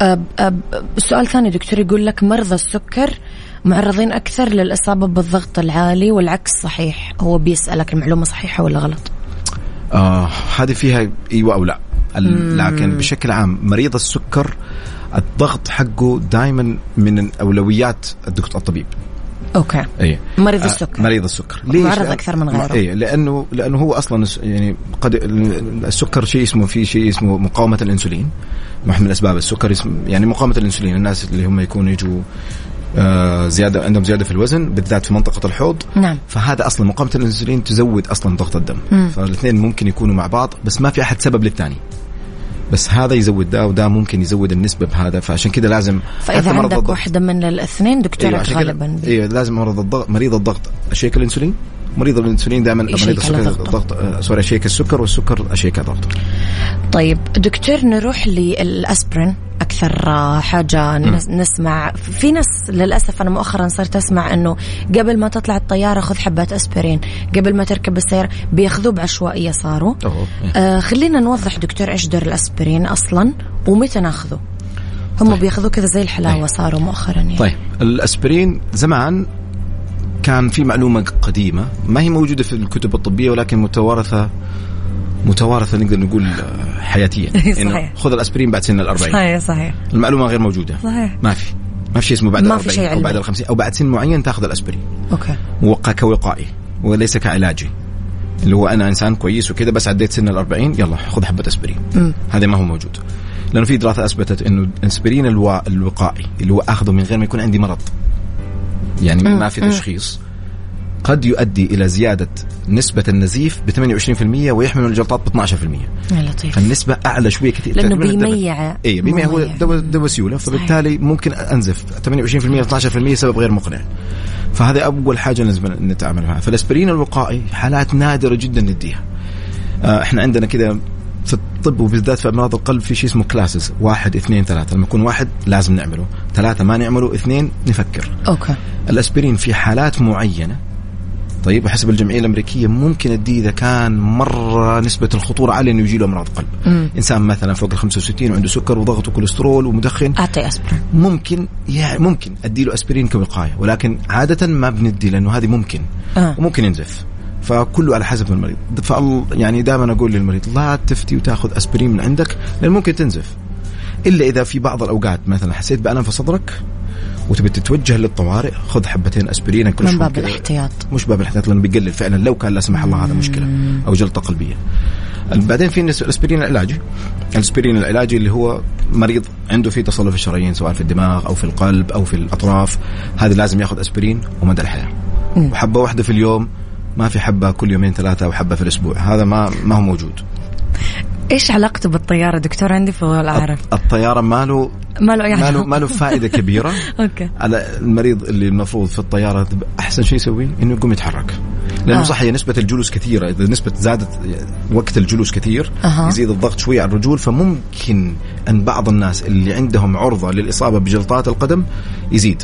Speaker 1: أب أب السؤال ثاني دكتور يقول لك مرضى السكر معرضين أكثر للإصابة بالضغط العالي والعكس صحيح هو بيسألك المعلومة صحيحة ولا غلط؟
Speaker 4: آه هذه فيها أيوه أو لا. لكن بشكل عام مريض السكر الضغط حقه دائما من اولويات الدكتور الطبيب.
Speaker 1: okay.
Speaker 4: اي
Speaker 1: مريض آه، السكر.
Speaker 4: مريض السكر.
Speaker 1: ليش؟ معرض أكثر من غيره.
Speaker 4: اي لأنه لأنه هو أصلا يعني قد السكر شيء اسمه في شيء اسمه مقاومة الإنسولين. واحد من أسباب السكر يعني مقاومة الإنسولين. الناس اللي هم يكونوا يجوا زيادة عندهم زيادة في الوزن بالذات في منطقة الحوض.
Speaker 1: نعم.
Speaker 4: فهذا أصلا مقاومة الإنسولين تزود أصلا ضغط الدم. فالاثنين ممكن يكونوا مع بعض بس ما في أحد سبب للثاني. بس هذا يزود ده وده ممكن يزود النسبة بهذا. فعشان كذا لازم
Speaker 1: فإذا عندك. واحدة من الاثنين دكتور أيوة غالبا
Speaker 4: أيوه لازم مرض الضغط مريض الضغط. اشيك الانسولين مريض الانسولين دائما مريض السكر الضغط آه، sorry اشيك السكر والسكر اشيك ضغط.
Speaker 1: طيب دكتور نروح للأسبرين أكثر حاجة نسمع. في ناس للأسف أنا مؤخرا صرت أسمع إنه قبل ما تطلع الطيارة خذ حبات أسبرين. قبل ما تركب السيارة بياخذوه بعشوائية صاروا. آه خلينا نوضح دكتور إيش دور الأسبرين أصلا ومتى ناخذه. هم طيب. بياخذوه كذا زي الحلاوة طيب. صاروا مؤخرا يعني.
Speaker 4: طيب الأسبرين زمان كان في معلومة قديمة. ما هي موجودة في الكتب الطبية ولكن متوارثة متوارثة نقدر نقول حياتيا.
Speaker 1: صحيح.
Speaker 4: خذ الأسبرين بعد سن ال 40
Speaker 1: صحيح صحيح.
Speaker 4: المعلومة غير موجودة.
Speaker 1: صحيح.
Speaker 4: ما في. ما في شيء اسمه بعد ال 40 أو بعد ال 50 أو بعد سن معين تأخذ الأسبرين.
Speaker 1: أوكي.
Speaker 4: موقع كوقائي. وليس كعلاجي. اللي هو أنا إنسان كويس وكذا بس عديت سن ال 40 يلا خذ حبة أسبرين. هذا ما هو موجود. لأنه في دراسة أثبتت إنه الأسبرين الوا... الوقائي اللي هو أخذه من غير ما يكون عندي مرض. يعني ما في تشخيص قد يؤدي إلى زيادة نسبة النزيف ب 28% ويحمل الجلطات ب 12%
Speaker 1: يا لطيف.
Speaker 4: فالنسبه أعلى شوية كثير.
Speaker 1: لأنه بيميع
Speaker 4: اي بيميع هو دواء دواء سيولة. فبالتالي ممكن أنزف 28% 12% سبب غير مقنع. فهذا أول حاجة لازم نتعامل معها. فالأسبرين الوقائي حالات نادرة جدا نديها آه، إحنا عندنا كذا في الطب وبالذات في أمراض القلب في شيء اسمه classes واحد اثنين ثلاثة. لما يكون واحد لازم نعمله. ثلاثة ما نعمله اثنين نفكر.
Speaker 1: okay.
Speaker 4: الأسبرين في حالات معينة. طيب وحسب الجمعية الأمريكية ممكن اديه إذا كان مرة نسبة الخطورة عاليه إنه يجي له أمراض قلب
Speaker 1: مم.
Speaker 4: إنسان مثلا فوق ال 65 وعنده سكر وضغط وكوليسترول ومدخن
Speaker 1: اعطي أسبرين.
Speaker 4: ممكن يعني ممكن ادي له أسبرين كوقايه ولكن عادة ما بندي لأنه هذه ممكن.
Speaker 1: آه.
Speaker 4: وممكن ينزف. فكله على حسب المريض. فال يعني دائما أقول للمريض لا تفتي وتأخذ اسبرين من عندك لأن ممكن تنزف. إلا إذا في بعض الأوقات مثلا حسيت بالم في صدرك وتبي تتوجه للطوارئ خذ حبتين اسبرين
Speaker 1: كل من باب الاحتياط.
Speaker 4: مش باب الاحتياط لأنه بيقلل فعلا. لو كان لا سمح الله هذا مشكلة. أو جلطة قلبية. بعدين في الاسبرين العلاجي. الاسبرين العلاجي اللي هو مريض عنده في تصلب في الشرايين سواء في الدماغ أو في القلب أو في الأطراف. هذا لازم ياخذ اسبرين ومدى الحياة. وحبة واحدة في اليوم ما في حبة كل يومين ثلاثة أو حبة في الأسبوع. هذا ما ما هو موجود.
Speaker 1: إيش علاقته بالطيارة دكتور؟ عندي فضول أعرف.
Speaker 4: الطيارة ما له
Speaker 1: ما له أي
Speaker 4: ما له
Speaker 1: علاقة.
Speaker 4: ما له فائدة كبيرة.
Speaker 1: أوكي.
Speaker 4: على المريض اللي المفروض في الطيارة أحسن شيء يسويه إنه يقوم يتحرك. لأنه
Speaker 1: آه.
Speaker 4: آه. صح هي نسبة الجلوس كثيرة. إذا نسبة زادت وقت الجلوس كثير
Speaker 1: أها.
Speaker 4: يزيد الضغط شوية على الرجول فممكن أن بعض الناس اللي عندهم عرضة للإصابة بجلطات القدم يزيد.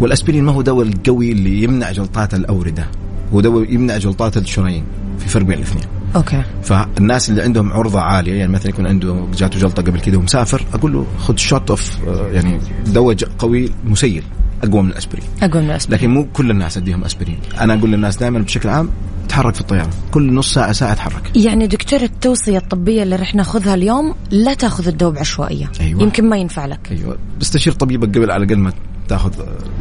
Speaker 4: والأسبرين ما هو دواء القوي اللي يمنع جلطات الأوردة. هو دواء يمنع جلطات الشرايين في فرق بين الاثنين.
Speaker 1: okay.
Speaker 4: فالناس اللي عندهم عرضة عالية يعني مثلا يكون عنده جاته جلطة قبل كده ومسافر أقول له خذ shot of يعني دواء قوي مسيل أقوى من الأسبرين.
Speaker 1: أقوى من الأسبرين.
Speaker 4: لكن مو كل الناس أديهم أسبرين. أنا أقول للناس دائما بشكل عام تحرك في الطيارة. كل نص ساعة ساعة تحرك.
Speaker 1: يعني دكتور التوصية الطبية اللي رح ناخذها اليوم لا تأخذ الدواء بعشوائيه
Speaker 4: أيوة.
Speaker 1: يمكن ما ينفع لك.
Speaker 4: أيوه. بستشير طبيبك قبل على الأقل ما تاخذ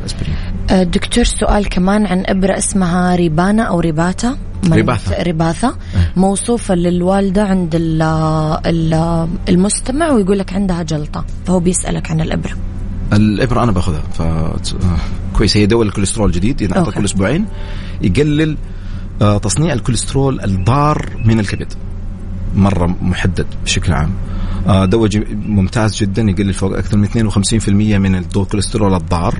Speaker 4: الاسبرين
Speaker 1: آه، دكتور سؤال كمان عن إبرة اسمها ريبانا أو ريباتا.
Speaker 4: Repatha.
Speaker 1: Repatha.
Speaker 4: إيه.
Speaker 1: موصوفة للوالدة عند ال ال المستمع ويقول لك عندها جلطة. فهو بيسألك عن الإبرة.
Speaker 4: الإبرة أنا باخذها. ف كويس. هي دواء الكوليسترول جديد ينعطى. كل أسبوعين. يقلل آه، تصنيع الكوليسترول الضار من الكبد. مرة محدد بشكل عام. آه، دواء ممتاز جدا يقلل فوق أكثر من 52% من الكوليسترول الضار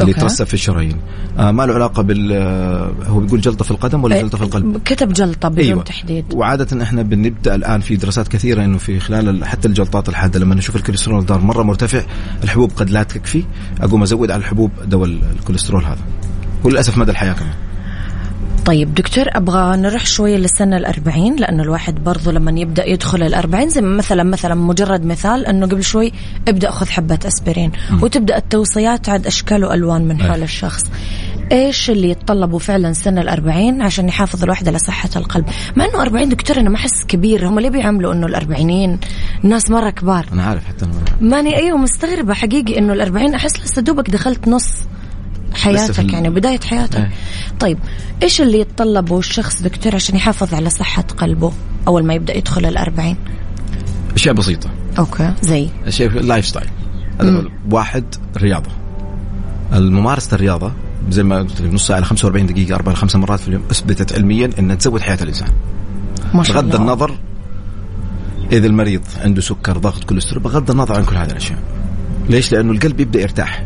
Speaker 4: اللي. يترسب في الشرايين. آه، ما له علاقة بال آه، هو بيقول جلطة في القدم ولا جلطة في القلب؟
Speaker 1: كتب جلطة بدون أيوة. تحديد.
Speaker 4: وعادة إحنا بنبدأ الآن في دراسات كثيرة إنه في خلال ال- حتى الجلطات الحادة لما نشوف الكوليسترول الضار مرة مرتفع الحبوب قد لا تكفي. أقوم أزود على الحبوب دواء ال- الكوليسترول هذا. وللأسف مدى الحياة كمان.
Speaker 1: طيب دكتور أبغى نروح شوية للسنة الأربعين لأنه الواحد برضو لما يبدأ يدخل الأربعين زي مثلا مثلا مجرد مثال أنه قبل شوي ابدأ خذ حبة أسبرين وتبدأ التوصيات عاد أشكال وألوان من حول الشخص. إيش اللي يتطلبوا فعلا سن الأربعين عشان يحافظ الواحد على صحة القلب؟ مع إنه 40 دكتور أنا ما أحس كبير. هم ليه بيعملوا إنه الأربعينين ناس مرة كبار.
Speaker 4: أنا عارف حتى أنا
Speaker 1: ماني أيوه مستغربة حقيقي إنه الأربعين أحس لسه دوبك دخلت نص. حياتك يعني بداية حياتك.
Speaker 4: إيه.
Speaker 1: طيب إيش اللي يتطلبه الشخص دكتور عشان يحافظ على صحة قلبه أول ما يبدأ يدخل الأربعين؟
Speaker 4: أشياء بسيطة.
Speaker 1: أوكي زي؟
Speaker 4: أشياء في ال life style هذا واحد رياضة. الممارسة الرياضة زي ما قلت لك نص ساعة إلى 45 دقيقة أربع إلى خمس مرات في اليوم أثبتت علميا إنها تزود حياة الإنسان.
Speaker 1: ما شاء
Speaker 4: بغض
Speaker 1: الله.
Speaker 4: النظر إذا المريض عنده سكر ضغط كوليسترول بغض النظر عن كل هذه الأشياء. ليش؟ لأنه القلب يبدأ يرتاح.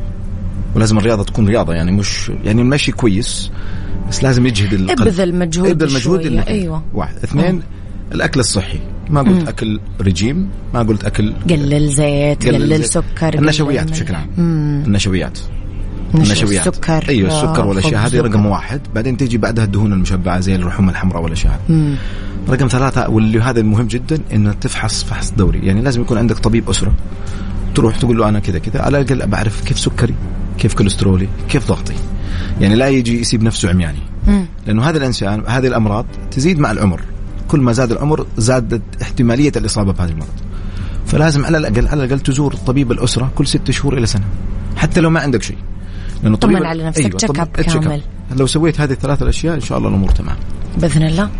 Speaker 4: ولازم الرياضة تكون رياضة يعني مش يعني المشي كويس بس لازم يجهد القلب.
Speaker 1: إبذل مجهود
Speaker 4: إبذل مجهود
Speaker 1: أيوة.
Speaker 4: واحد. اثنين الأكل الصحي. ما قلت أكل رجيم ما قلت اكل
Speaker 1: قلل زيت قلل. سكر
Speaker 4: النشويات
Speaker 1: قلل
Speaker 4: بشكل عام.
Speaker 1: مم.
Speaker 4: النشويات.
Speaker 1: نشو-
Speaker 4: النشويات.
Speaker 1: السكر
Speaker 4: أيوه السكر والاشياء
Speaker 1: خبز
Speaker 4: هذه رقم. واحد. بعدين تيجي بعدها الدهون المشبعة زي اللحوم الحمراء والاشياء هذه
Speaker 1: مم.
Speaker 4: رقم ثلاثة واللي هذا المهم جدا إنه تفحص فحص دوري. يعني لازم يكون عندك طبيب أسرة. تروح تقول له أنا كذا كذا. على الأقل بعرف كيف سكري. كيف كوليسترولي كيف ضغطي؟ يعني لا يجي يسيب نفسه عمياني. لأنه هذا الإنسان هذه الأمراض تزيد مع العمر. كل ما زاد العمر زادت احتمالية الإصابة بهذه المرض. فلازم على الأقل على الأقل تزور طبيب الأسرة كل ست شهور إلى سنة. حتى لو ما عندك شيء. لأنه
Speaker 1: طمن
Speaker 4: طبيب-
Speaker 1: على نفسك،
Speaker 4: أيوة
Speaker 1: check up. كامل.
Speaker 4: لو سويت هذه الثلاث الأشياء إن شاء الله الأمور تمام.
Speaker 1: بإذن الله.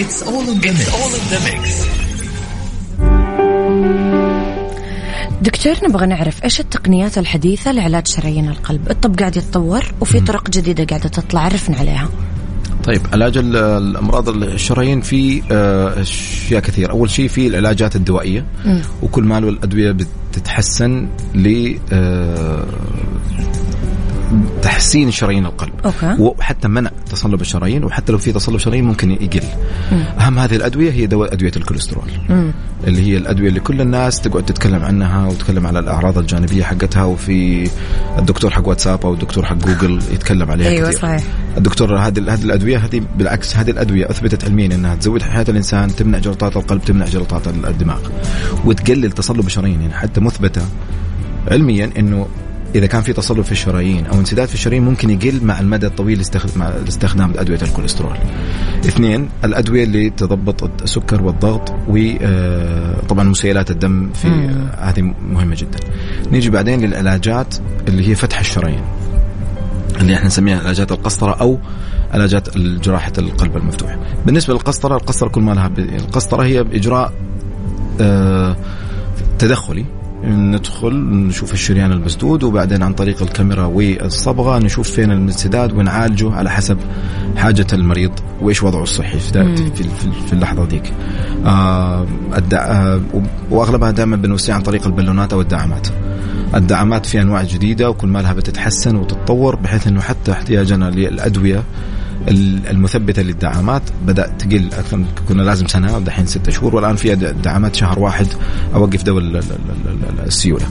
Speaker 3: um
Speaker 2: it's all in the mix all in the mix
Speaker 1: دكتور نبغى نعرف إيش التقنيات الحديثة لعلاج شرايين القلب؟ الطب قاعد يتطور وفي طرق جديدة قاعدة تطلع عرفنا عليها.
Speaker 4: طيب علاج ال- الأمراض الشرايين في آه، أشياء كثير أول شيء في العلاجات الدوائية. وكل ما له الادويه بتتحسن ل آه، تحسين شرايين القلب.
Speaker 1: okay.
Speaker 4: وحتى منع تصلب الشرايين وحتى لو في تصلب شرايين ممكن يقل. أهم هذه الأدوية هي دواء أدوية الكوليسترول. اللي هي الأدوية اللي كل الناس تقعد تتكلم عنها وتتكلم على الأعراض الجانبية حقتها وفي الدكتور حق واتساب أو الدكتور حق جوجل يتكلم عليها
Speaker 1: أيوة
Speaker 4: كثير.
Speaker 1: صحيح.
Speaker 4: الدكتور هذه هذه الأدوية هذه بالعكس هذه الأدوية أثبتت علميا إنها تزود حياة الإنسان تمنع جلطات القلب تمنع جلطات الدماغ وتقلل تصلب الشرايين. يعني حتى مثبتة علميا إنه إذا كان في تصلب في الشرايين أو انسداد في الشرايين ممكن يقل مع المدى الطويل مع استخدام أدوية الكوليسترول. اثنين الأدوية اللي تضبط السكر والضغط وطبعا مسيلات الدم في آه، هذه مهمة جدا. نيجي بعدين للعلاجات اللي هي فتح الشرايين. اللي إحنا نسميها علاجات القسطرة أو علاجات جراحة القلب المفتوح. بالنسبة للقسطرة، القسطرة كل ما لها ب- القسطرة هي بإجراء آه، تدخلي ندخل نشوف الشريان المسدود وبعدين عن طريق الكاميرا والصبغة نشوف فين الانسداد ونعالجه على حسب حاجة المريض وإيش وضعه الصحي في, في, في, اللحظة ذيك. آه الدع... آه وأغلبها دائما بنوسيها عن طريق البالونات أو الدعامات. الدعامات في أنواع جديدة وكل ما لها بتتحسن وتتطور بحيث إنه حتى احتياجنا للأدوية المثبتة للدعامات بدا تقل أكثر كنا لازم سنة دحين ستة شهور والآن في دعامات شهر واحد أوقف ال- السيولة.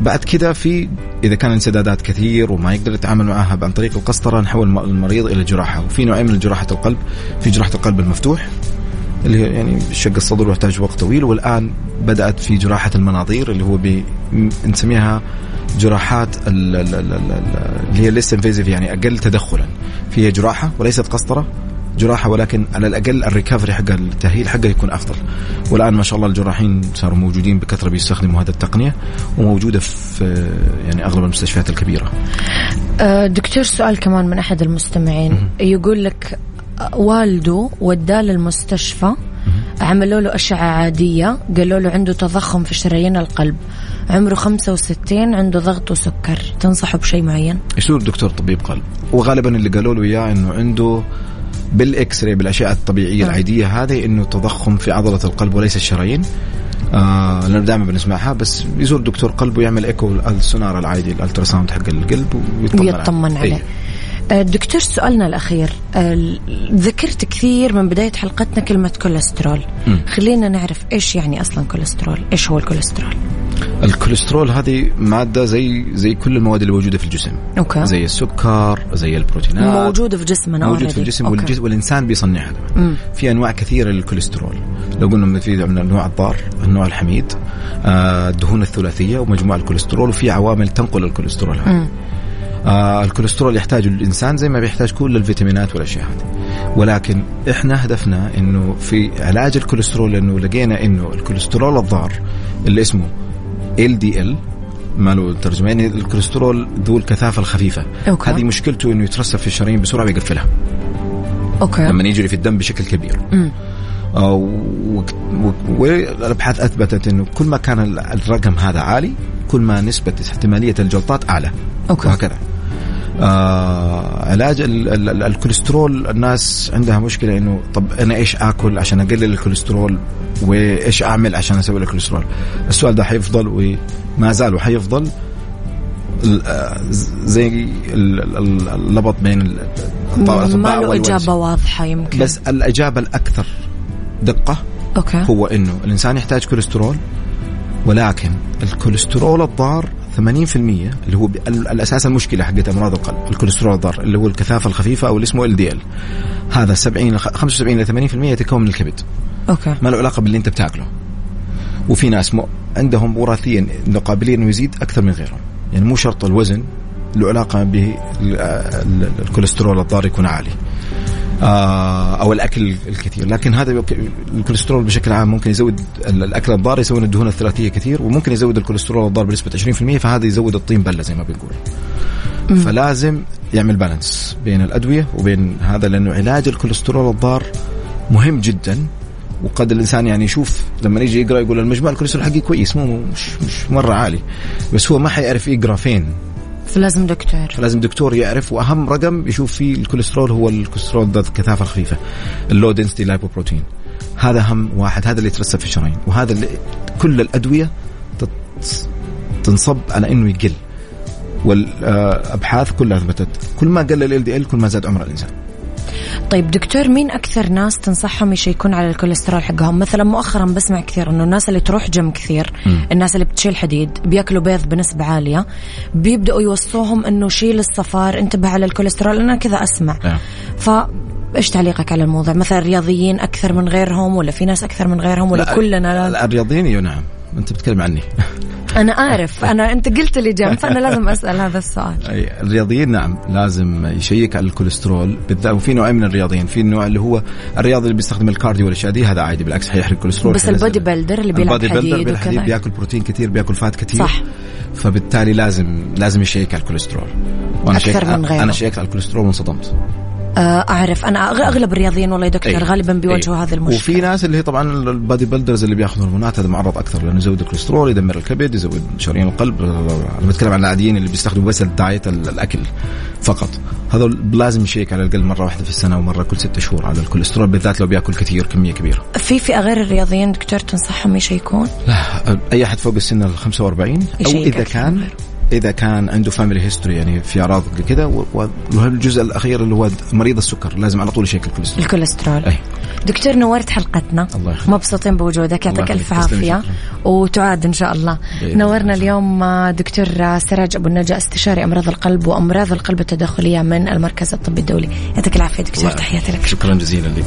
Speaker 4: بعد كذا في إذا كان انسدادات كثير وما يقدر يتعامل معها عن طريق القسطرة نحول الم- المريض إلى جراحة وفي نوعين من جراحة القلب في جراحة القلب المفتوح اللي هي يعني شق الصدر ويحتاج وقت طويل والآن بدأت في جراحة المناظير اللي هو بي نسميها جراحات ال- ال- ال- ال- اللي هي less invasive يعني أقل تدخلا. فيها جراحة وليست قسطرة جراحة ولكن على الأقل ال recovery حق التأهيل حقه يكون أفضل. والآن ما شاء الله الجراحين صاروا موجودين بكثرة بيستخدموا هذه التقنية وموجودة في يعني أغلب المستشفيات الكبيرة.
Speaker 1: آه، دكتور سؤال كمان من أحد المستمعين. يقول لك والده وداه للمستشفى عملوا له أشعة عادية قالوا له عنده تضخم في شرايين القلب. عمره 65 عنده ضغط وسكر. تنصحه بشيء معين؟
Speaker 4: يصير دكتور طبيب قلب؟ وغالبا اللي قالوا له إياه إنه عنده بال X-ray بالأشعة الطبيعية
Speaker 1: آه.
Speaker 4: العادية هذه إنه تضخم في عضلة القلب وليس الشرايين. آه لأنه دائما بنسمعها بس يزور دكتور قلب ويعمل إيكو السونار العادي ال ultrasound حق القلب ويطمن
Speaker 1: ويطمن عليه.
Speaker 4: إيه.
Speaker 1: آه، دكتور سؤالنا الأخير آه، ذكرت كثير من بداية حلقتنا كلمة كوليسترول
Speaker 4: مم.
Speaker 1: خلينا نعرف إيش يعني أصلا كوليسترول إيش هو الكوليسترول
Speaker 4: الكوليسترول هذه مادة زي زي كل المواد اللي موجودة في الجسم
Speaker 1: okay
Speaker 4: زي السكر زي البروتينات
Speaker 1: موجودة في جسمنا
Speaker 4: موجود في. الجسم
Speaker 1: okay.
Speaker 4: والجسم والإنسان بيصنعها. في أنواع كثيرة للكوليسترول لو قلنا في من النوع الضار النوع الحميد آه، الدهون الثلاثية ومجموع الكوليسترول وفي عوامل تنقل الكوليسترول هذا. آه الكوليسترول يحتاجه الإنسان زي ما بيحتاج كل الفيتامينات والأشياء هذه. ولكن إحنا هدفنا إنه في علاج الكوليسترول لأنه لقينا إنه الكوليسترول الضار اللي اسمه LDL ما له ترجمة يعني الكوليسترول ذو الكثافة الخفيفة.
Speaker 1: okay.
Speaker 4: هذه مشكلته إنه يترسب في الشرايين بسرعة ويقفلها
Speaker 1: okay.
Speaker 4: لما يجري في الدم بشكل كبير.
Speaker 1: مم.
Speaker 4: آه، و- و- والأبحاث أثبتت إنه كل ما كان ال- الرقم هذا عالي كل ما نسبة احتمالية الجلطات أعلى.
Speaker 1: okay.
Speaker 4: وهكذا. آه علاج ال ال ال الكوليسترول الناس عندها مشكلة إنه طب أنا إيش آكل عشان أقلل الكوليسترول؟ وإيش أعمل عشان أسوي الكوليسترول السؤال ده حيفضل وما زال وحيفضل. آه، زي ال- ال- اللبط بين
Speaker 1: ما له
Speaker 4: والوجه.
Speaker 1: إجابة واضحة يمكن.
Speaker 4: بس الإجابة الأكثر دقة
Speaker 1: okay.
Speaker 4: هو إنه الإنسان يحتاج كوليسترول ولكن الكوليسترول الضار 80% اللي هو الأساس المشكلة حقت أمراض القلب الكوليسترول الضار اللي هو الكثافة الخفيفة أو اللي اسمه LDL. هذا 70 ل 75 ل 80% يتكون من الكبد.
Speaker 1: okay.
Speaker 4: ما له علاقة باللي أنت بتاكله. وفي ناس م... عندهم وراثيا انه قابلين إنه يزيد أكثر من غيرهم. يعني مو شرط الوزن له علاقة بالكوليسترول الضار يكون عالي. أو الأكل الكثير. لكن هذا الكوليسترول بشكل عام ممكن يزود ال- الأكل الضار يسوي لنا الدهون الثلاثية كثير وممكن يزود الكوليسترول الضار بنسبة 20% فهذا يزود الطين بلة زي ما بنقول. فلازم يعمل balance بين الأدوية وبين هذا لأنه علاج الكوليسترول الضار مهم جدا. وقد الإنسان يعني يشوف لما يجي يقرأ يقول المجموع الكوليسترول حقي كويس مو مش مش مرة عالي. بس هو ما حيعرف يقرأ فين.
Speaker 1: فلازم دكتور.
Speaker 4: فلازم دكتور يعرف وأهم رقم يشوف فيه الكوليسترول هو الكوليسترول ذات الكثافه الخفيفه ال low density lipoprotein هذا أهم واحد هذا اللي يترسب في الشرايين وهذا اللي كل الأدوية تنصب على إنه يقل والأبحاث كلها أثبتت كل ما قل LDL كل ما زاد عمر الإنسان.
Speaker 1: طيب دكتور مين أكثر ناس تنصحهم ي check ون على الكوليسترول حقهم مثلا مؤخرا بسمع كثير أنه الناس اللي تروح جيم كثير
Speaker 4: مم.
Speaker 1: الناس اللي بتشيل حديد بيأكلوا بيض بنسبة عالية بيبدأوا يوصوهم أنه شيل الصفار انتبه على الكوليسترول أنا كذا أسمع
Speaker 4: نعم.
Speaker 1: إيش تعليقك على الموضوع؟ مثلا الرياضيين أكثر من غيرهم ولا في ناس أكثر من غيرهم ولا
Speaker 4: لا،
Speaker 1: كلنا لا؟
Speaker 4: الرياضيين أيوه نعم. أنت بتتكلم عني.
Speaker 1: أنا أعرف. أنا أنت قلت لي جنب فأنا لازم أسأل هذا السؤال.
Speaker 4: أي الرياضيين نعم لازم ي check على الكوليسترول بالذات وفي نوعين من الرياضيين. في النوع اللي هو الرياضي اللي بيستخدم ال cardio والأشياء دي هذا عادي بالعكس حيحرق الكوليسترول.
Speaker 1: بس.
Speaker 4: ال
Speaker 1: body builder اللي بيلعب
Speaker 4: ال
Speaker 1: body
Speaker 4: builder حديد بياكل بروتين كثير بياكل fat كثير
Speaker 1: صح.
Speaker 4: فبالتالي لازم لازم ي check على الكوليسترول.
Speaker 1: وأنا
Speaker 4: check
Speaker 1: من غيره.
Speaker 4: أنا check ت على الكوليسترول وانصدمت.
Speaker 1: أعرف. أنا أغلب الرياضيين والله يا دكتور
Speaker 4: أي.
Speaker 1: غالبا بيواجهوا
Speaker 4: أي.
Speaker 1: هذه المشكلة.
Speaker 4: وفي ناس اللي هي طبعا ال body builders اللي بيأخذوا هرمونات هذا معرض أكثر لأنه يزود الكوليسترول يدمر الكبد يزود شرايين القلب. أنا بتكلم عن العاديين اللي بيستخدموا بس ال diet ال- الأكل فقط. هذول لازم ي check على الأقل مرة واحدة في السنة ومره كل ستة شهور على الكوليسترول بالذات لو بيأكل كثير كمية كبيرة.
Speaker 1: في فئة غير الرياضيين دكتور تنصحهم ي check ون؟
Speaker 4: لا أي أحد فوق السن ال 45 أو
Speaker 1: إذا
Speaker 4: كان. إذا كان عنده family history يعني في أعراض كذا والجزء الأخير اللي هو مريض السكر لازم على طول ي check الكوليسترول.
Speaker 1: الكوليسترول.
Speaker 4: أي.
Speaker 1: دكتور نورت حلقتنا.
Speaker 4: الله.
Speaker 1: مبسوطين بوجودك يعطيك ألف
Speaker 4: عافية.
Speaker 1: وتعاد إن شاء الله.
Speaker 4: بإذن
Speaker 1: نورنا. اليوم دكتور سراج أبو النجا استشاري أمراض القلب وأمراض القلب التداخلية من المركز الطبي الدولي. يعطيك العافية دكتور تحياتي لك.
Speaker 4: شكرا جزيلا لك